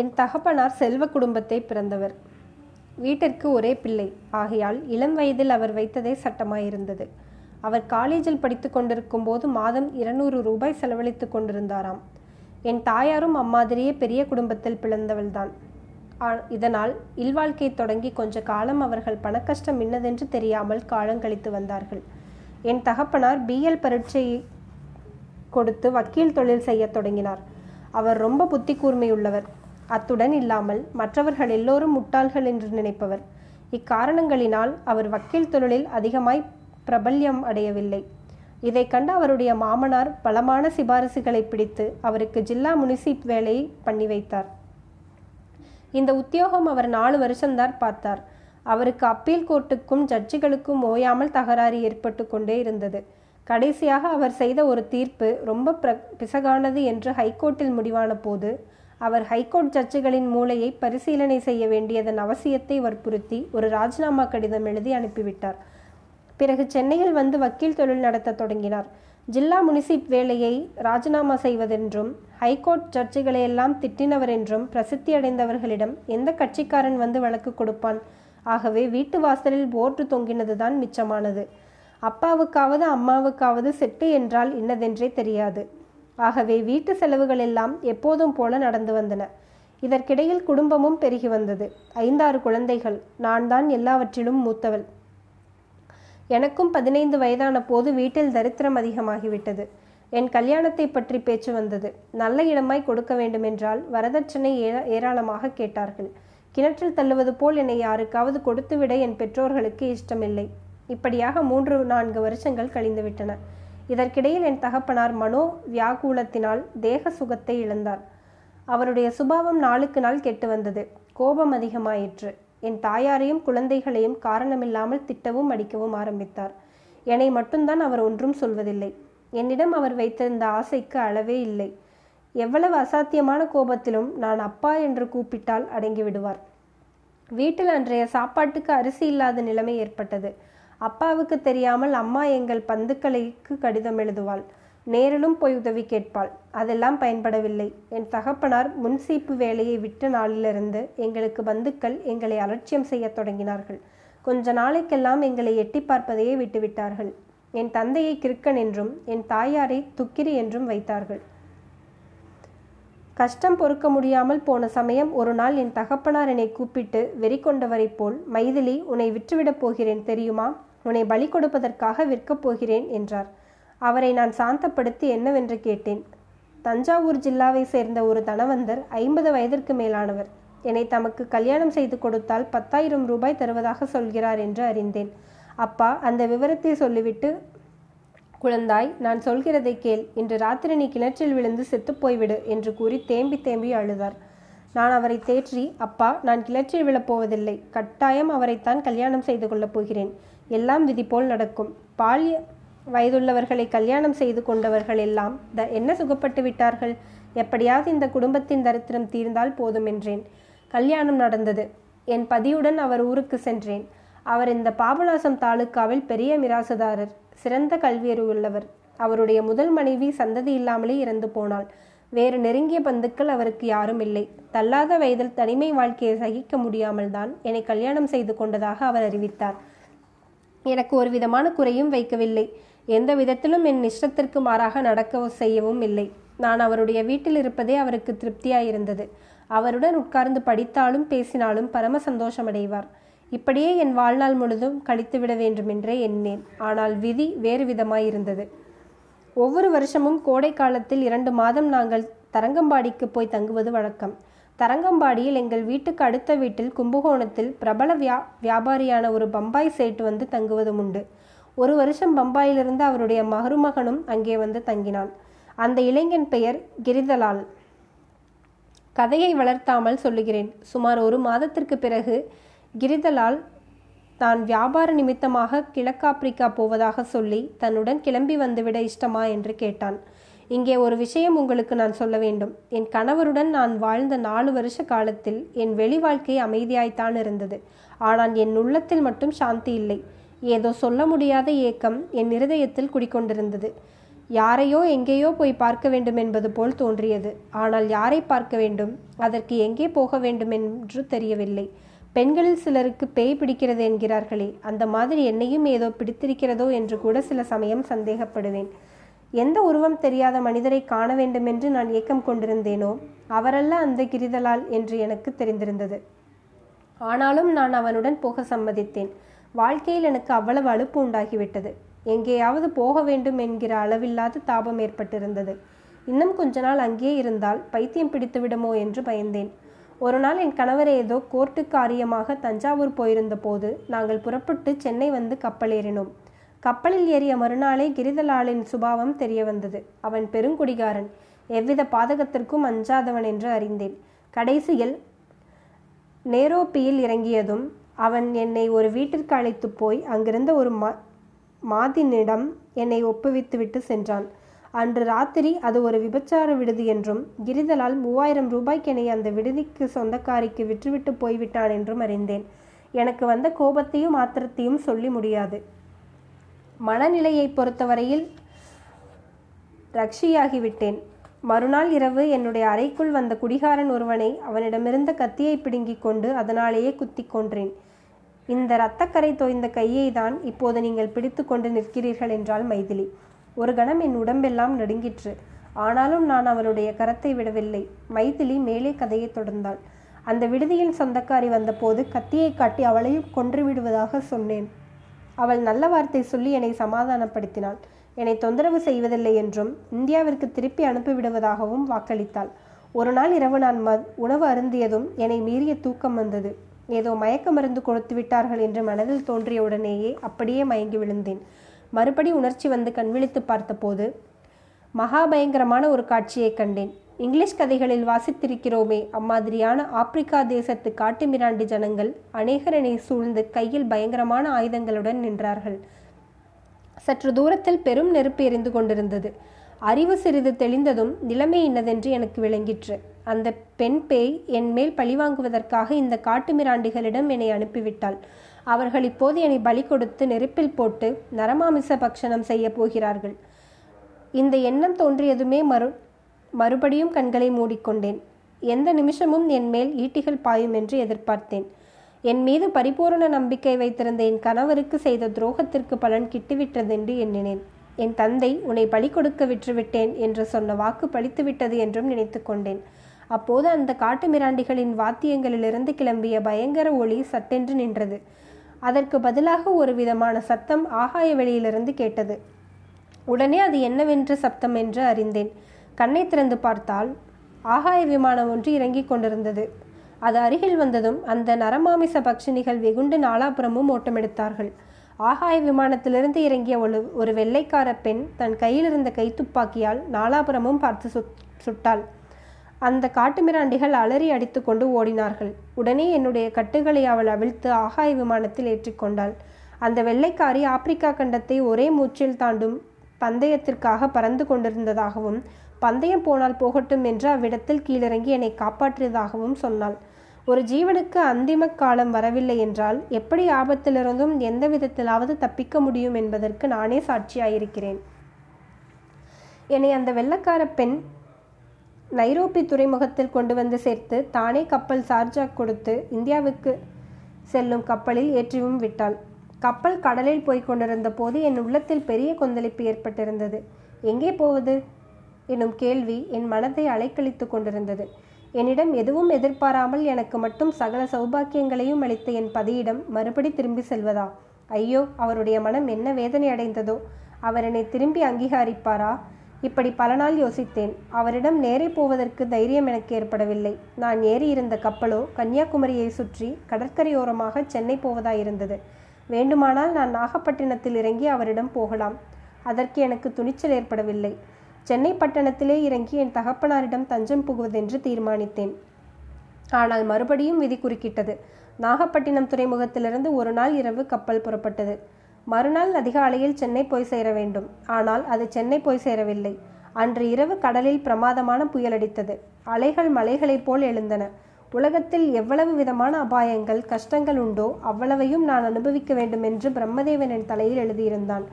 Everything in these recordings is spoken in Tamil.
என் தகப்பனார் செல்வ குடும்பத்தை பிறந்தவர். வீட்டிற்கு ஒரே பிள்ளை. ஆகையால் இளம் வயதில் அவர் வைத்ததே சட்டமாயிருந்தது. அவர் காலேஜில் படித்து கொண்டிருக்கும் போது மாதம் இருநூறு ரூபாய் செலவழித்து கொண்டிருந்தாராம். என் தாயாரும் அம்மாதிரியே பெரிய குடும்பத்தில் பிறந்தவள்தான். இதனால் இல்வாழ்க்கை தொடங்கி கொஞ்ச காலம் அவர்கள் பணக்கஷ்டம் இன்னதென்று தெரியாமல் காலங்கழித்து வந்தார்கள். என் தகப்பனார் பிஎல் பரீட்சை கொடுத்து வக்கீல் தொழில் செய்ய தொடங்கினார். அவர் ரொம்ப புத்தி கூர்மையுள்ளவர் அத்துடன் இல்லாமல் மற்றவர்கள் எல்லோரும் முட்டாள்கள் என்று நினைப்பவர். இக்காரணங்களினால் அவர் வக்கீல் தொழிலில் அதிகமாய் பிரபல்யம் அடையவில்லை. இதை கண்ட அவருடைய மாமனார் பலமான சிபாரிசுகளை பிடித்து அவருக்கு ஜில்லா முனிசிப் வேலையை பண்ணி வைத்தார். இந்த உத்தியோகம் அவர் நாலு வருஷம்தான் பார்த்தார். அவருக்கு அப்பீல் கோர்ட்டுக்கும் ஜட்ஜிகளுக்கும் ஓயாமல் தகராறு ஏற்பட்டு கொண்டே இருந்தது. கடைசியாக அவர் செய்த ஒரு தீர்ப்பு ரொம்ப பிர பிசகானது என்று ஹைகோர்ட்டில் முடிவான போது அவர் ஹைகோர்ட் ஜட்ஜுகளின் மூளையை பரிசீலனை செய்ய வேண்டியதன் அவசியத்தை வற்புறுத்தி ஒரு ராஜினாமா கடிதம் எழுதி அனுப்பிவிட்டார். பிறகு சென்னையில் வந்து வக்கீல் தொழில் நடத்த தொடங்கினார். ஜில்லா முனிசிப் வேலையை ராஜினாமா செய்வதென்றும் ஹைகோர்ட் ஜட்ஜுகளையெல்லாம் திட்டினவர் என்றும் பிரசித்தி அடைந்தவர்களிடம் எந்த கட்சிக்காரன் வந்து வழக்கு கொடுப்பான்? ஆகவே வீட்டு வாசலில் போர்டு தொங்கினதுதான் மிச்சமானது. அப்பாவுக்காவது அம்மாவுக்காவது செட்டு என்றால் இன்னதென்றே தெரியாது. ஆகவே வீட்டு செலவுகள் எல்லாம் எப்போதும் போல நடந்து வந்தன. இதற்கிடையில் குடும்பமும் பெருகி வந்தது. ஐந்தாறு குழந்தைகள். நான் தான் எல்லாவற்றிலும் மூத்தவள். எனக்கும் பதினைந்து வயதான போது வீட்டில் தரித்திரம் அதிகமாகிவிட்டது. என் கல்யாணத்தை பற்றி பேச்சு வந்தது. நல்ல இடமாய் கொடுக்க வேண்டுமென்றால் வரதட்சணை ஏராளமாக கேட்டார்கள். கிணற்றில் தள்ளுவது போல் என்னை யாருக்காவது கொடுத்துவிட என் பெற்றோர்களுக்கு இஷ்டமில்லை. இப்படியாக மூன்று நான்கு வருஷங்கள் கழிந்துவிட்டன. இதற்கிடையில் என் தகப்பனார் மனோ வியாகுலத்தினால் தேக சுகத்தை இழந்தார். அவருடைய சுபாவம் நாளுக்கு நாள் கெட்டு வந்தது. கோபம் அதிகமாயிற்று. என் தாயாரையும் குழந்தைகளையும் காரணமில்லாமல் திட்டவும் அடிக்கவும் ஆரம்பித்தார். என்னை மட்டும்தான் அவர் ஒன்றும் சொல்வதில்லை. என்னிடம் அவர் வைத்திருந்த ஆசைக்கு அளவே இல்லை. எவ்வளவு அசாத்தியமான கோபத்திலும் நான் அப்பா என்று கூப்பிட்டால் அடங்கி விடுவார் வீட்டில் அன்றைய சாப்பாட்டுக்கு அரிசி இல்லாத நிலைமை ஏற்பட்டது. அப்பாவுக்கு தெரியாமல் அம்மா எங்கள் பந்துக்களுக்கு கடிதம் எழுதுவாள். நேரிலும் போய் உதவி கேட்பாள். அதெல்லாம் பயன்படவில்லை. என் தகப்பனார் முன்சீப்பு வேலையை விட்ட நாளிலிருந்து எங்களுக்கு பந்துக்கள் எங்களை அலட்சியம் செய்யத் தொடங்கினார்கள். கொஞ்ச நாளைக்கெல்லாம் எங்களை எட்டி பார்ப்பதையே விட்டுவிட்டார்கள். என் தந்தையை கிறுக்கன் என்றும் என் தாயாரை துக்கிரி என்றும் வைத்தார்கள். கஷ்டம் பொறுக்க முடியாமல் போன சமயம் ஒரு நாள் என் தகப்பனார் என்னை கூப்பிட்டு வெறி கொண்டவரைப் போல் மைதிலி உன்னை விற்றுவிடப் போகிறேன் தெரியுமா? உன்னை பலி கொடுப்பதற்காக விற்கப் போகிறேன் என்றார். அவரை நான் சாந்தப்படுத்தி என்னவென்று கேட்டேன். தஞ்சாவூர் ஜில்லாவை சேர்ந்த ஒரு தனவந்தர் ஐம்பது வயதிற்கு மேலானவர். என்னை தமக்கு கல்யாணம் செய்து கொடுத்தால் பத்தாயிரம் ரூபாய் தருவதாக சொல்கிறார் என்று அறிந்தேன். அப்பா அந்த விவரத்தை சொல்லிவிட்டு குழந்தாய் நான் சொல்கிறதை கேள். இன்று ராத்திரி நீ கிணற்றில் விழுந்து செத்துப்போய்விடு என்று கூறி தேம்பி தேம்பி அழுதார். நான் அவரை தேற்றி அப்பா நான் கிளர்ச்சி விழப்போவதில்லை கட்டாயம் அவரைத்தான் கல்யாணம் செய்து கொள்ளப் போகிறேன். எல்லாம் விதி போல் நடக்கும். பால்ய வயதுள்ளவர்களை கல்யாணம் செய்து கொண்டவர்கள் எல்லாம் த என்ன சுகப்பட்டு விட்டார்கள்? எப்படியாவது இந்த குடும்பத்தின் தரித்திரம் தீர்ந்தால் போதும் என்றேன். கல்யாணம் நடந்தது. என் பதியுடன் அவர் ஊருக்கு சென்றேன். அவர் இந்த பாபநாசம் தாலுக்காவில் பெரிய மிராசுதாரர் சிறந்த கல்வியறிவுள்ளவர். அவருடைய முதல் மனைவி சந்ததி இல்லாமலே இறந்து போனாள். வேறு நெருங்கிய பந்துக்கள் அவருக்கு யாரும் இல்லை. தள்ளாத வயதில் தனிமை வாழ்க்கையை சகிக்க முடியாமல் தான் என்னை கல்யாணம் செய்து கொண்டதாக அவர் அறிவித்தார். எனக்கு ஒரு விதமான குறையும் வைக்கவில்லை. எந்த விதத்திலும் என் இஷ்டத்திற்கு மாறாக நடக்க செய்யவும் இல்லை. நான் அவருடைய வீட்டில் இருப்பதே அவருக்கு திருப்தியாயிருந்தது. அவருடன் உட்கார்ந்து படித்தாலும் பேசினாலும் பரம சந்தோஷமடைவார். இப்படியே என் வாழ்நாள் முழுதும் கழித்துவிட வேண்டுமென்றே எண்ணேன் ஆனால் விதி வேறு விதமாயிருந்தது. ஒவ்வொரு வருஷமும் கோடை காலத்தில் இரண்டு மாதம் நாங்கள் தரங்கம்பாடிக்கு போய் தங்குவது வழக்கம். தரங்கம்பாடியில் எங்கள் வீட்டுக்கு அடுத்த வீட்டில் கும்பகோணத்தில் பிரபல வியா வியாபாரியான ஒரு பம்பாய் சேட்டு வந்து தங்குவதும் உண்டு. ஒரு வருஷம் பம்பாயிலிருந்து அவருடைய மருமகனும் அங்கே வந்து தங்கினான் அந்த இளைஞன் பெயர் கிரிதலால். கதையை வளர்த்தாமல் சொல்லுகிறேன். சுமார் ஒரு மாதத்திற்கு பிறகு கிரிதலால் தான் வியாபார நிமித்தமாக கிழக்காப்பிரிக்கா போவதாக சொல்லி தன்னுடன் கிளம்பி வந்துவிட இஷ்டமா என்று கேட்டான். இங்கே ஒரு விஷயம் உங்களுக்கு நான் சொல்ல வேண்டும். என் கணவருடன் நான் வாழ்ந்த நாலு வருஷ காலத்தில் என் வெளி வாழ்க்கை அமைதியாய்த்தான் இருந்தது. ஆனால் என் உள்ளத்தில் மட்டும் சாந்தி இல்லை. ஏதோ சொல்ல முடியாத ஏக்கம் என் இருதயத்தில் குடிக்கொண்டிருந்தது. யாரையோ எங்கேயோ போய் பார்க்க வேண்டும் என்பது போல் தோன்றியது. ஆனால் யாரை பார்க்க வேண்டும்? அதற்கு எங்கே போக வேண்டும் என்று தெரியவில்லை. பெண்களில் சிலருக்கு பேய் பிடிக்கிறது என்கிறார்களே அந்த மாதிரி என்னையும் ஏதோ பிடித்திருக்கிறதோ என்று கூட சில சமயம் சந்தேகப்படுவேன். எந்த உருவம் தெரியாத மனிதரை காண வேண்டுமென்று நான் ஏக்கம் கொண்டிருந்தேனோ அவரல்ல அந்த கிரிதலால் என்று எனக்கு தெரிந்திருந்தது. ஆனாலும் நான் அவனுடன் போக சம்மதித்தேன். வாழ்க்கையில் எனக்கு அவ்வளவு அலுப்பு உண்டாகிவிட்டது. எங்கேயாவது போக வேண்டும் என்கிற அளவில்லாத தாபம் ஏற்பட்டிருந்தது. இன்னும் கொஞ்ச நாள் அங்கே இருந்தால் பைத்தியம் பிடித்து விடுமோ என்று பயந்தேன். ஒரு நாள் என் கணவர் ஏதோ கோர்ட்டு காரியமாக தஞ்சாவூர் போயிருந்த போது நாங்கள் புறப்பட்டு சென்னை வந்து கப்பலேறினோம் கப்பலில் ஏறிய மறுநாளே கிரிதலாளின் சுபாவம் தெரிய வந்தது அவன் பெருங்குடிகாரன். எவ்வித பாதகத்திற்கும் அஞ்சாதவன் என்று அறிந்தேன். கடைசியில் நேரோப்பியில் இறங்கியதும் அவன் என்னை ஒரு வீட்டிற்கு அழைத்து போய் அங்கிருந்த ஒரு மா மாதினிடம் என்னை ஒப்புவித்துவிட்டு சென்றான். அன்று ராத்திரி அது ஒரு விபச்சார விடுதி என்றும் கிரிதலால் மூவாயிரம் ரூபாய்க்கு என்னை அந்த விடுதிக்கு சொந்தக்காரிக்கு விற்றுவிட்டு போய்விட்டான் என்றும் அறிந்தேன். எனக்கு வந்த கோபத்தையும் ஆத்திரத்தையும் சொல்லி முடியாது. மனநிலையை பொறுத்தவரையில் ரக்ஷியாகிவிட்டேன். மறுநாள் இரவு என்னுடைய அறைக்குள் வந்த குடிகாரன் ஒருவனை அவனிடமிருந்த கத்தியை பிடுங்கிக் கொண்டு அதனாலேயே குத்தி கொன்றேன். இந்த இரத்தக்கரை தோய்ந்த கையை தான் இப்போது நீங்கள் பிடித்து கொண்டு நிற்கிறீர்கள் என்றால் மைதிலி. ஒரு கணம் என் உடம்பெல்லாம் நடுங்கிற்று. ஆனாலும் நான் அவளுடைய கரத்தை விடவில்லை. மைதிலி மேலே கதையை தொடர்ந்தாள். அந்த விடுதியின் சொந்தக்காரி வந்தபோது கத்தியை காட்டி அவளையும் கொன்று விடுவதாக சொன்னேன். அவள் நல்ல வார்த்தை சொல்லி என்னை சமாதானப்படுத்தினாள். என்னை தொந்தரவு செய்வதில்லை என்றும் இந்தியாவிற்கு திருப்பி அனுப்பிவிடுவதாகவும் வாக்களித்தாள். ஒரு நாள் இரவு நான் ம உணவு அருந்தியதும் என்னை மீறிய தூக்கம் வந்தது. ஏதோ மயக்க மருந்து கொடுத்து விட்டார்கள் என்று மனதில் தோன்றிய உடனேயே அப்படியே மயங்கி விழுந்தேன். மறுபடி உணர்ச்சி வந்து கண்விழித்து பார்த்தபோது மகாபயங்கரமான ஒரு காட்சியை கண்டேன். இங்கிலீஷ் கதைகளில் வாசித்திருக்கிறோமே. அம்மாதிரியான ஆப்பிரிக்கா தேசத்து காட்டுமிராண்டி ஜனங்கள் அநேகரனை சூழ்ந்து கையில் பயங்கரமான ஆயுதங்களுடன் நின்றார்கள். சற்று தூரத்தில் பெரும் நெருப்பு எரிந்து கொண்டிருந்தது. அறிவு சிறிது தெளிந்ததும் நிலைமை இன்னதென்று எனக்கு விளங்கிற்று. அந்த பெண் பேய் என் மேல் பழிவாங்குவதற்காக இந்த காட்டுமிராண்டிகளிடம் என்னை அனுப்பிவிட்டாள். அவர்கள் இப்போது என்னை பலி கொடுத்து நெருப்பில் போட்டு நரமாமிச பக்ஷணம் செய்ய போகிறார்கள். இந்த எண்ணம் தோன்றியதுமே மறு மறுபடியும் கண்களை மூடிக்கொண்டேன். எந்த நிமிஷமும் என் மேல் ஈட்டிகள் பாயும் என்று எதிர்பார்த்தேன். என் மீது பரிபூரண நம்பிக்கை வைத்திருந்த என் கணவருக்கு செய்த துரோகத்திற்கு பலன் கிட்டுவிட்டதென்று எண்ணினேன். என் தந்தை உன்னை பலி கொடுக்க விற்றுவிட்டேன் என்று சொன்ன வாக்கு பழித்துவிட்டது என்றும் நினைத்து கொண்டேன். அப்போது அந்த காட்டு மிராண்டிகளின் வாத்தியங்களிலிருந்து கிளம்பிய பயங்கர ஒளி சட்டென்று நின்றது. அதற்கு பதிலாக ஒரு விதமான சத்தம் ஆகாய வெளியிலிருந்து கேட்டது. உடனே அது என்னவென்று சப்தம் என்று அறிந்தேன். கண்ணை திறந்து பார்த்தால் ஆகாய விமானம் ஒன்று இறங்கிக் கொண்டிருந்தது. அது அருகில் வந்ததும் அந்த நரமாமிச பக்ஷினிகள் வெகுண்டு நாலாபுரமும் ஓட்டமெடுத்தார்கள். ஆகாய விமானத்திலிருந்து இறங்கிய ஒரு ஒரு வெள்ளைக்கார பெண் தன் கையில் இருந்த கைத்துப்பாக்கியால் நாலாபுரமும் பார்த்து சுட் சுட்டாள். அந்த காட்டுமிராண்டிகள் அலறி அடித்துக்கொண்டு ஓடினார்கள். உடனே என்னுடைய கட்டுகளை அவள் அவிழ்த்து ஆகாய விமானத்தில் ஏற்றிக்கொண்டாள் அந்த வெள்ளைக்காரி ஆப்பிரிக்கா கண்டத்தை ஒரே மூச்சில் தாண்டும் பந்தயத்திற்காக பறந்து கொண்டிருந்ததாகவும் பந்தயம் போனால் போகட்டும் என்று அவ்விடத்தில் கீழிறங்கி என்னை காப்பாற்றியதாகவும் சொன்னாள். ஒரு ஜீவனுக்கு அந்திம காலம் வரவில்லை என்றால் எப்படி ஆபத்திலிருந்தும் எந்த விதத்திலாவது தப்பிக்க முடியும் என்பதற்கு நானே சாட்சியாயிருக்கிறேன். என்னை அந்த வெள்ளக்கார பெண் நைரோபி துறைமுகத்தில் கொண்டு வந்து சேர்த்து தானே கப்பல் சார்ஜா கொடுத்து இந்தியாவுக்கு செல்லும் கப்பலில் ஏற்றியும் விட்டாள். கப்பல் கடலில் போய்க் கொண்டிருந்த போது என் உள்ளத்தில் பெரிய கொந்தளிப்பு ஏற்பட்டிருந்தது. எங்கே போவது? எனும் கேள்வி என் மனதை அலைக்கழித்து கொண்டிருந்தது. என்னிடம் எதுவும் எதிர்பாராமல் எனக்கு மட்டும் சகல சௌபாக்கியங்களையும் அளித்த என் பதியிடம் மறுபடி திரும்பி செல்வதா? ஐயோ அவருடைய மனம் என்ன வேதனை அடைந்ததோ? அவர் என்னை திரும்பி அங்கீகரிப்பாரா? இப்படி பல நாள் யோசித்தேன். அவரிடம் நேரே போவதற்கு தைரியம் எனக்கு ஏற்படவில்லை. நான் ஏறி இருந்த கப்பலோ கன்னியாகுமரியை சுற்றி கடற்கரையோரமாக சென்னை போவதாயிருந்தது. வேண்டுமானால் நான் நாகப்பட்டினத்தில் இறங்கி அவரிடம் போகலாம். அதற்கு எனக்கு துணிச்சல் ஏற்படவில்லை. சென்னை பட்டணத்திலே இறங்கி என் தகப்பனாரிடம் தஞ்சம் புகுவதென்று தீர்மானித்தேன். ஆனால் மறுபடியும் விதி குறுக்கிட்டது. நாகப்பட்டினம் துறைமுகத்திலிருந்து ஒரு நாள் இரவு கப்பல் புறப்பட்டது. மறுநாள் அதிகாலையில் சென்னை போய் சேர வேண்டும். ஆனால் அது சென்னை போய் சேரவில்லை. அன்று இரவு கடலில் பிரமாதமான புயலடித்தது அலைகள் மலைகளைப் போல் எழுந்தன. உலகத்தில் எவ்வளவு விதமான அபாயங்கள் கஷ்டங்கள் உண்டோ அவ்வளவையும் நான் அனுபவிக்க வேண்டும் என்று பிரம்மதேவன் என் தலையில் எழுதியிருந்தான்.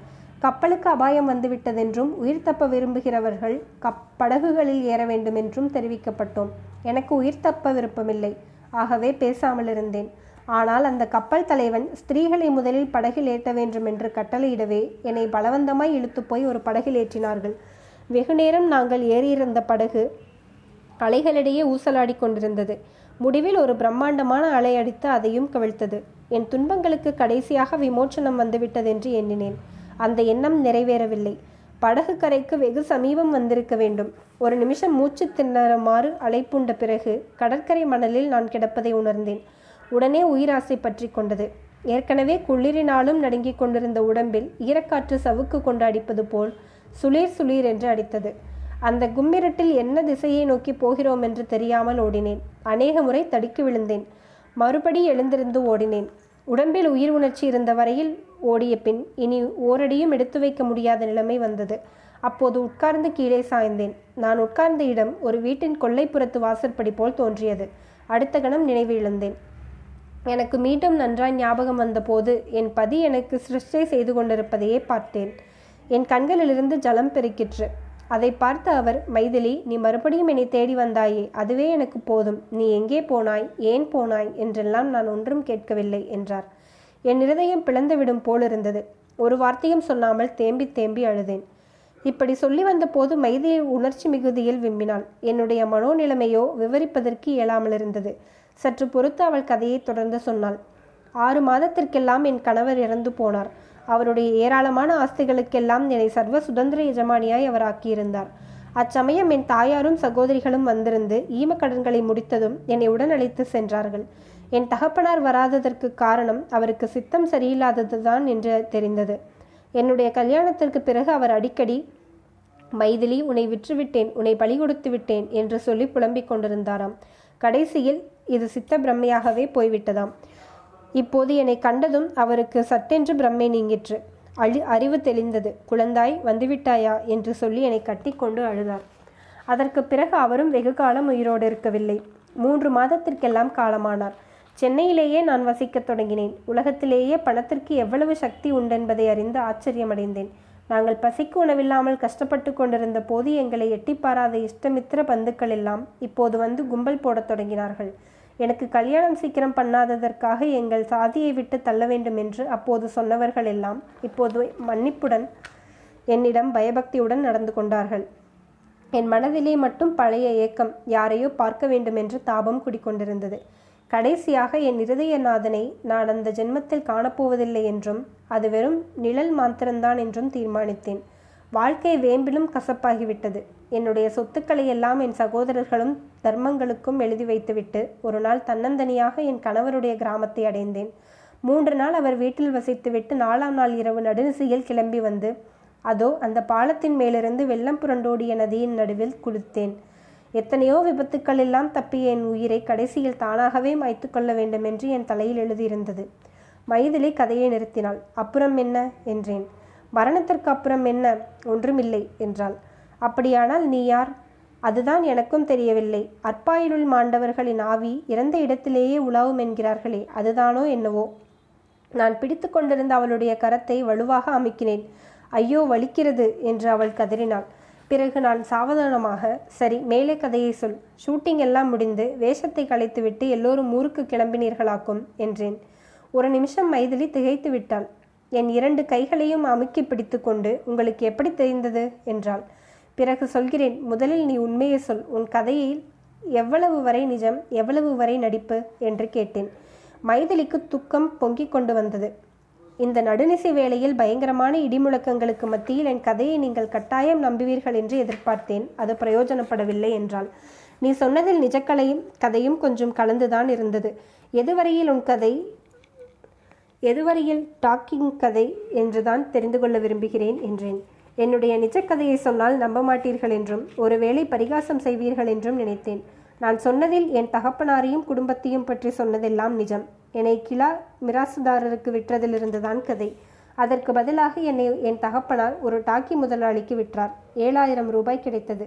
கப்பலுக்கு அபாயம் வந்துவிட்டதென்றும் உயிர் தப்ப விரும்புகிறவர்கள் கப் படகுகளில் ஏற வேண்டுமென்றும் தெரிவிக்கப்பட்டோம். எனக்கு உயிர் தப்ப விருப்பமில்லை. ஆகவே பேசாமல் இருந்தேன். ஆனால் அந்த கப்பல் தலைவன் ஸ்திரீகளை முதலில் படகில் ஏற்ற வேண்டும் என்று கட்டளையிடவே என்னை பலவந்தமாய் இழுத்து போய் ஒரு படகில் ஏற்றினார்கள். வெகுநேரம் நாங்கள் ஏறியிருந்த படகு அலைகளிடையே ஊசலாடி கொண்டிருந்தது. முடிவில் ஒரு பிரம்மாண்டமான அலை அடித்து அதையும் கவிழ்த்தது. என் துன்பங்களுக்கு கடைசியாக விமோச்சனம் வந்துவிட்டதென்று எண்ணினேன். அந்த எண்ணம் நிறைவேறவில்லை. படகு கரைக்கு வெகு சமீபம் வந்திருக்க வேண்டும். ஒரு நிமிஷம் மூச்சு திணறுமாறு அலைப்புண்ட பிறகு கடற்கரை மணலில் நான் கிடப்பதை உணர்ந்தேன். உடனே உயிராசை பற்றி கொண்டது. ஏற்கனவே குளிரினாலும் நடுங்கிக் கொண்டிருந்த உடம்பில் ஈரக்காற்று சவுக்கு கொண்டு அடிப்பது போல் சுளீர் சுளீர் என்று அடித்தது. அந்த கும்மிரட்டில் என்ன திசையை நோக்கி போகிறோம் என்று தெரியாமல் ஓடினேன். அநேக முறை தடுக்கி விழுந்தேன். மறுபடி எழுந்திருந்து ஓடினேன். உடம்பில் உயிர் உணர்ச்சி இருந்த வரையில் ஓடிய பின் இனி ஓரடியும் எடுத்து வைக்க முடியாத நிலைமை வந்தது. அப்போது உட்கார்ந்து கீழே சாய்ந்தேன். நான் உட்கார்ந்த இடம் ஒரு வீட்டின் கொல்லைப்புறத்து வாசற்படி போல் தோன்றியது. அடுத்த கணம் நினைவு இழந்தேன் எனக்கு மீண்டும் நன்றாய் ஞாபகம் வந்தபோது என் பதி எனக்கு சிருஷ்டை செய்து கொண்டிருப்பதையே பார்த்தேன். என் கண்களிலிருந்து ஜலம் பெருக்கிற்று. அதை பார்த்த அவர் மைதிலி நீ மறுபடியும் என்னை தேடி வந்தாயே. அதுவே எனக்கு போதும். நீ எங்கே போனாய்? ஏன் போனாய்? என்றெல்லாம் நான் ஒன்றும் கேட்கவில்லை என்றார். என் இருதயம் பிளந்துவிடும் போலிருந்தது. ஒரு வார்த்தையும் சொல்லாமல் தேம்பி தேம்பி அழுதேன். இப்படி சொல்லி வந்தபோது மைதியை உணர்ச்சி மிகுதியில் விம்பினாள் என்னுடைய மனோநிலைமையோ விவரிப்பதற்கு இயலாமல் இருந்தது. சற்று பொறுத்து அவள் கதையை தொடர்ந்து சொன்னாள். ஆறு மாதத்திற்கெல்லாம் என் கணவர் இறந்து போனார். அவருடைய ஏராளமான ஆஸ்திகளுக்கெல்லாம் என்னை சர்வ சுதந்திர எஜமானியாய் அவர் ஆக்கியிருந்தார் அச்சமயம் என் தாயாரும் சகோதரிகளும் வந்திருந்து ஈமக்கடன்களை முடித்ததும் என்னை உடன் அழைத்து சென்றார்கள். என் தகப்பனார் வராததற்கு காரணம் அவருக்கு சித்தம் சரியில்லாததுதான் என்று தெரிந்தது. என்னுடைய கல்யாணத்திற்கு பிறகு அவர் அடிக்கடி மைதிலி உன்னை விற்றுவிட்டேன் உன்னை பலி கொடுத்து விட்டேன் என்று சொல்லி புலம்பிக் கொண்டிருந்தாராம். கடைசியில் இது சித்த பிரம்மையாகவே போய்விட்டதாம். இப்போது என்னை கண்டதும் அவருக்கு சட்டென்று பிரம்மை நீங்கிற்று. அழி அறிவு தெளிந்தது. குழந்தாய் வந்துவிட்டாயா? என்று சொல்லி என்னை கட்டிக்கொண்டு அழுதார். அதற்கு பிறகு அவரும் வெகு காலம் உயிரோடு இருக்கவில்லை. மூன்று மாதத்திற்கெல்லாம் காலமானார். சென்னையிலேயே நான் வசிக்கத் தொடங்கினேன். உலகத்திலேயே பணத்திற்கு எவ்வளவு சக்தி உண்டென்பதை அறிந்து ஆச்சரியமடைந்தேன். நாங்கள் பசிக்கு உணவில்லாமல் கஷ்டப்பட்டு கொண்டிருந்த போது எங்களை எட்டிப்பாராத இஷ்டமித்திர பந்துக்கள் எல்லாம் இப்போது வந்து கும்பல் போடத் தொடங்கினார்கள். எனக்கு கல்யாணம் சீக்கிரம் பண்ணாததற்காக எங்கள் சாதியை விட்டு தள்ள வேண்டும் என்று அப்போது சொன்னவர்கள் எல்லாம் இப்போது மன்னிப்புடன் என்னிடம் பயபக்தியுடன் நடந்து கொண்டார்கள். என் மனதிலே மட்டும் பழைய ஏக்கம் யாரையோ பார்க்க வேண்டும் என்று தாபம் குடிக்கொண்டிருந்தது. கடைசியாக என் இருதயநாதனை நான் அந்த ஜென்மத்தில் காணப்போவதில்லை என்றும் அது வெறும் நிழல் மாத்திரம்தான் என்றும் தீர்மானித்தேன். வாழ்க்கை வேம்பிலும் கசப்பாகிவிட்டது. என்னுடைய சொத்துக்களை எல்லாம் என் சகோதரர்களும் தர்மங்களுக்கும் எழுதி வைத்துவிட்டு ஒரு நாள் தன்னந்தனியாக என் கணவருடைய கிராமத்தை அடைந்தேன். மூன்று நாள் அவர் வீட்டில் வசித்துவிட்டு நாலாம் நாள் இரவு நடுநிசையில் கிளம்பி வந்து அதோ அந்த பாலத்தின் மேலிருந்து வெள்ளம் புரண்டோடிய நதியின் நடுவில் குளித்தேன். எத்தனையோ விபத்துக்கள் எல்லாம் தப்பிய என் உயிரை கடைசியில் தானாகவே மாய்த்து கொள்ள வேண்டும் என்று என் தலையில் எழுதியிருந்தது. மைதிலி கதையை நிறுத்தினாள். அப்புறம் என்ன? என்றேன். மரணத்திற்கு அப்புறம் என்ன? ஒன்றுமில்லை என்றாள். அப்படியானால் நீ யார்? அதுதான் எனக்கும் தெரியவில்லை. அற்பாயிலுள் மாண்டவர்களின் ஆவி இறந்த இடத்திலேயே உலாவும் என்கிறார்களே அதுதானோ என்னவோ? நான் பிடித்து கொண்டிருந்த அவளுடைய கரத்தை வலுவாக அமுக்கினேன். ஐயோ வலிக்கிறது என்று அவள் கதறினாள். பிறகு நான் சாவதானமாக சரி மேலே கதையை சொல். ஷூட்டிங் எல்லாம் முடிந்து வேஷத்தை கலைத்துவிட்டு எல்லோரும் ஊருக்கு கிளம்பினீர்களாக்கும் என்றேன். ஒரு நிமிஷம் மைதிலி திகைத்து விட்டாள். என் இரண்டு கைகளையும் அமுக்கி பிடித்து கொண்டு உங்களுக்கு எப்படி தெரிந்தது? என்றாள். பிறகு சொல்கிறேன். முதலில் நீ உண்மையை சொல். உன் கதையில் எவ்வளவு வரை நிஜம் எவ்வளவு வரை நடிப்பு? என்று கேட்டேன். மைதிலிக்கு துக்கம் பொங்கிக் கொண்டு வந்தது. இந்த நடுநிசை வேளையில் பயங்கரமான இடிமுழக்கங்களுக்கு மத்தியில் என் கதையை நீங்கள் கட்டாயம் நம்புவீர்கள் என்று எதிர்பார்த்தேன். அது பிரயோஜனப்படவில்லை என்றால் நீ சொன்னதில் நிஜக்கலையும் கதையும் கொஞ்சம் கலந்துதான் இருந்தது. எதுவரையில் உன் கதை எதுவரையில் டாக்கிங் கதை என்றுதான் தெரிந்து கொள்ள விரும்புகிறேன் என்றேன். என்னுடைய நிஜக்கதையை சொன்னால் நம்ப மாட்டீர்கள் என்றும் ஒருவேளை பரிகாசம் செய்வீர்கள் என்றும் நினைத்தேன். நான் சொன்னதில் என் தகப்பனாரையும் குடும்பத்தையும் பற்றி சொன்னதெல்லாம் நிஜம். என்னை கிலா மிராசுதாரருக்கு விற்றதிலிருந்துதான் கதை. அதற்கு பதிலாக என்னை என் தகப்பனார் ஒரு டாக்கி முதலாளிக்கு விற்றார். ஏழாயிரம் ரூபாய் கிடைத்தது.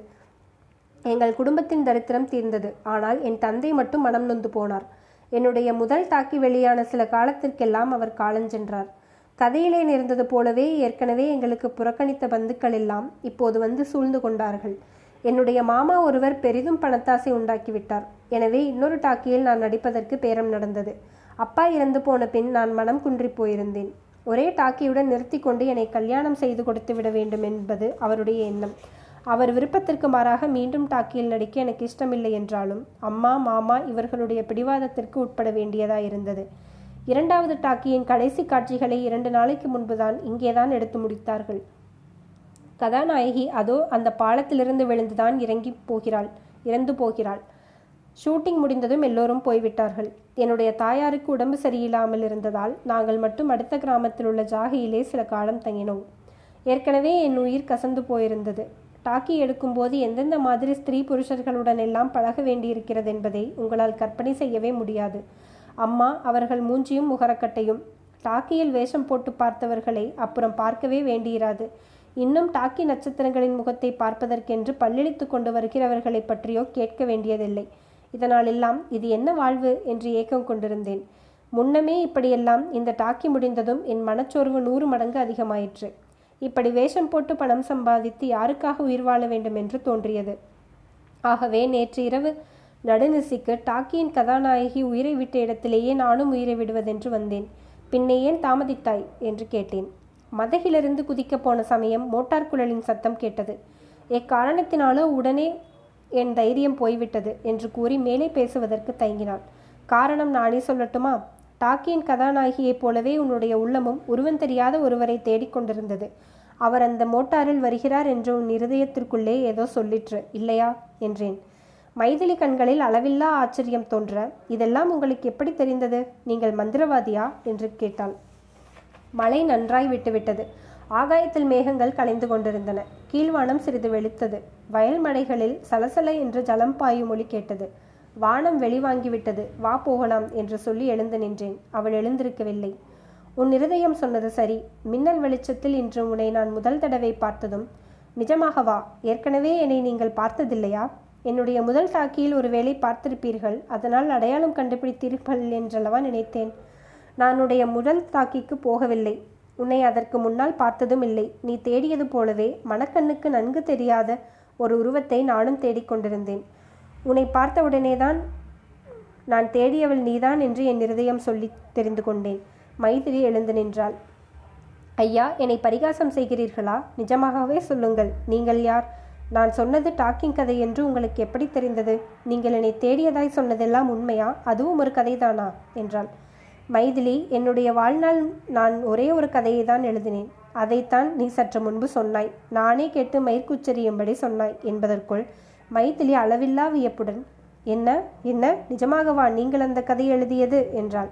எங்கள் குடும்பத்தின் தரித்திரம் தீர்ந்தது. ஆனால் என் தந்தை மட்டும் மனம் நொந்து போனார். என்னுடைய முதல் டாக்கி வெளியான சில காலத்திற்கெல்லாம் அவர் காலஞ்சென்றார் கதையிலே நேர்ந்தது போலவே ஏற்கனவே எங்களுக்கு புறக்கணித்த பந்துக்கள் எல்லாம் இப்போது வந்து சூழ்ந்து கொண்டார்கள். என்னுடைய மாமா ஒருவர் பெரிதும் பணத்தாசை உண்டாக்கிவிட்டார். எனவே இன்னொரு டாக்கியில் நான் நடிப்பதற்கு பேரம் நடந்தது. அப்பா இறந்து போன பின் நான் மனம் குன்றி போயிருந்தேன். ஒரே டாக்கியுடன் நிறுத்தி கொண்டு என்னை கல்யாணம் செய்து கொடுத்து விட வேண்டும் என்பது அவருடைய எண்ணம். அவர் விருப்பத்திற்கு மாறாக மீண்டும் டாக்கியில் நடிக்க எனக்கு இஷ்டமில்லை என்றாலும் அம்மா மாமா இவர்களுடைய பிடிவாதத்திற்கு உட்பட வேண்டியதாக இருந்தது. இரண்டாவது டாக்கியின் கடைசி காட்சிகளை இரண்டு நாளைக்கு முன்புதான் இங்கேதான் எடுத்து முடித்தார்கள். கதாநாயகி அதோ அந்த பாலத்திலிருந்து விழுந்துதான் இறங்கி போகிறாள் இறந்து போகிறாள். ஷூட்டிங் முடிந்ததும் எல்லோரும் போய்விட்டார்கள். என்னுடைய தாயாருக்கு உடம்பு சரியில்லாமல் இருந்ததால் நாங்கள் மட்டும் அடுத்த கிராமத்தில் உள்ள ஜாகையிலே சில காலம் தங்கினோம். ஏற்கனவே என் உயிர் கசந்து போயிருந்தது. டாக்கி எடுக்கும்போது எந்தெந்த மாதிரி ஸ்திரீ புருஷர்களுடன் எல்லாம் பழக வேண்டியிருக்கிறது என்பதை உங்களால் கற்பனை செய்யவே முடியாது. அம்மா அவர்கள் மூஞ்சியும் முகரக்கட்டையும். டாக்கியில் வேஷம் போட்டு பார்த்தவர்களை அப்புறம் பார்க்கவே வேண்டியிராது. இன்னும் டாக்கி நட்சத்திரங்களின் முகத்தை பார்ப்பதற்கென்று பல்லெளித்து கொண்டு வருகிறவர்களை பற்றியோ கேட்க வேண்டியதில்லை. இதனால் எல்லாம் இது என்ன வாழ்வு என்று ஏக்கம் கொண்டிருந்தேன். முன்னமே இப்படியெல்லாம் இந்த டாக்கி முடிந்ததும் என் மனச்சோர்வு நூறு மடங்கு அதிகமாயிற்று. இப்படி வேஷம் போட்டு பணம் சம்பாதித்து யாருக்காக உயிர் வாழ வேண்டும் என்று தோன்றியது. ஆகவே நேற்று இரவு நடுநிசிக்கு டாக்கியின் கதாநாயகி உயிரை விட்ட இடத்திலேயே நானும் உயிரை விடுவதென்று வந்தேன். பின்னே ஏன் தாமதித்தாய்? என்று கேட்டேன். மதகிலிருந்து குதிக்கப் போன சமயம் மோட்டார் குழலின் சத்தம் கேட்டது. எக்காரணத்தினாலோ உடனே என் தைரியம் போய்விட்டது என்று கூறி மேலே பேசுவதற்கு தயங்கினாள். காரணம் நானே சொல்லட்டுமா? டாக்கியின் கதாநாயகியைப் போலவே உன்னுடைய உள்ளமும் உருவம் தெரியாத ஒருவரை தேடிக்கொண்டிருந்தது அவர் அந்த மோட்டாரில் வருகிறார் என்று உன் இருதயத்திற்குள்ளே ஏதோ சொல்லிற்று இல்லையா? என்றேன். மைதிலி கண்களில் அளவில்லா ஆச்சரியம் தோன்ற இதெல்லாம் உங்களுக்கு எப்படி தெரிந்தது? நீங்கள் மந்திரவாதியா? என்று கேட்டாள். மழை நன்றாய் விட்டுவிட்டது. ஆகாயத்தில் மேகங்கள் கலைந்து கொண்டிருந்தன. கீழ்வானம் சிறிது வெளுத்தது. வயல் மடைகளில் சலசல என்று ஜலம் பாயும் ஒளி கேட்டது. வானம் வெளிவாங்கிவிட்டது வா போகலாம் என்று சொல்லி எழுந்து நின்றேன். அவள் எழுந்திருக்கவில்லை. உன் இருதயம் சொன்னது சரி. மின்னல் வெளிச்சத்தில் இன்று உன்னை நான் முதல் தடவை பார்த்ததும் நிஜமாகவா ஏற்கனவே என்னை நீங்கள் பார்த்ததில்லையா? என்னுடைய முதல் தாக்கியில் ஒருவேளை பார்த்திருப்பீர்கள். அதனால் அடையாளம் கண்டுபிடித்தீர்கள் என்றல்லவா நினைத்தேன். நான் உடைய முதல் தாக்கிக்கு போகவில்லை. உன்னை அதற்கு முன்னால் பார்த்ததும் இல்லை. நீ தேடியது போலவே மணக்கண்ணுக்கு நன்கு தெரியாத ஒரு உருவத்தை நானும் தேடிக்கொண்டிருந்தேன் உன்னை பார்த்த உடனேதான் நான் தேடியவள் நீதான் என்று என் இருதயம் சொல்லி தெரிந்து கொண்டேன். மைதிரி எழுந்து நின்றாள். ஐயா என்னை பரிகாசம் செய்கிறீர்களா? நிஜமாகவே சொல்லுங்கள். நீங்கள் யார்? நான் சொன்னது டாக்கிங் கதை என்று உங்களுக்கு எப்படி தெரிந்தது? நீங்கள் என்னை தேடியதாய் சொன்னதெல்லாம் உண்மையா? அதுவும் ஒரு கதைதானா? என்றாள். மைதிலி என்னுடைய வாழ்நாள் நான் ஒரே ஒரு கதையை தான் எழுதினேன். அதைத்தான் நீ சற்று முன்பு சொன்னாய். நானே கேட்டு மயிர்க்குச்சரியும்படி சொன்னாய் என்பதற்குள் மைதிலி அளவில்லா வியப்புடன் என்ன என்ன? நிஜமாகவா நீங்கள் அந்த கதை எழுதியது? என்றாள்.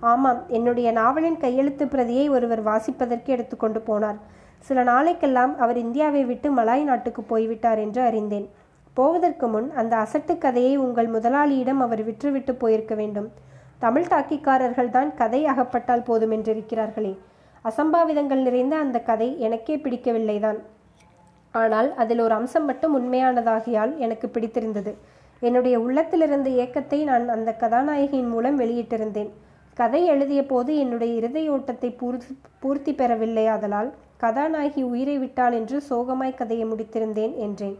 ஆமாம் என்னுடைய நாவலின் கையெழுத்து பிரதியை ஒருவர் வாசிப்பதற்கு எடுத்துக்கொண்டு போனார். சில நாளைக்கெல்லாம் அவர் இந்தியாவை விட்டு மலாய் நாட்டுக்கு போய்விட்டார் என்று அறிந்தேன். போவதற்கு முன் அந்த அசட்டு கதையை உங்கள் முதலாளியிடம் அவர் விற்றுவிட்டு போயிருக்க வேண்டும். தமிழ் டாக்கிக்காரர்கள் தான் கதை அகப்பட்டால் போதும் என்றிருக்கிறார்களே. அசம்பாவிதங்கள் நிறைந்த அந்த கதை எனக்கே பிடிக்கவில்லைதான். ஆனால் அதில் ஒரு அம்சம் மட்டும் உண்மையானதாகியால் எனக்கு பிடித்திருந்தது. என்னுடைய உள்ளத்திலிருந்த ஏக்கத்தை நான் அந்த கதாநாயகியின் மூலம் வெளியிட்டிருந்தேன். கதை எழுதிய போது என்னுடைய இருதயோட்டத்தை பூர்த்தி பூர்த்தி பெறவில்லையாதலால் கதாநாயகி உயிரை விட்டாள் என்று சோகமாய் கதையை முடித்திருந்தேன் என்றேன்.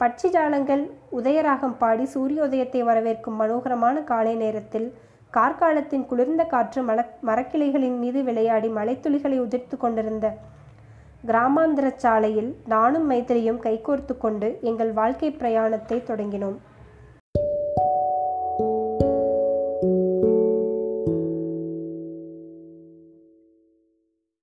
பட்சி ஜாலங்கள் உதயராகம் பாடி சூரியோதயத்தை வரவேற்கும் மனோகரமான காலை நேரத்தில் கார்காலத்தின் குளிர்ந்த காற்று மல மரக்கிளைகளின் மீது விளையாடி மலைத்துளிகளை உதிர்த்து கொண்டிருந்த கிராமாந்திர சாலையில் நானும் மைத்திரியும் கைகோர்த்து கொண்டு எங்கள் வாழ்க்கை பிரயாணத்தை தொடங்கினோம்.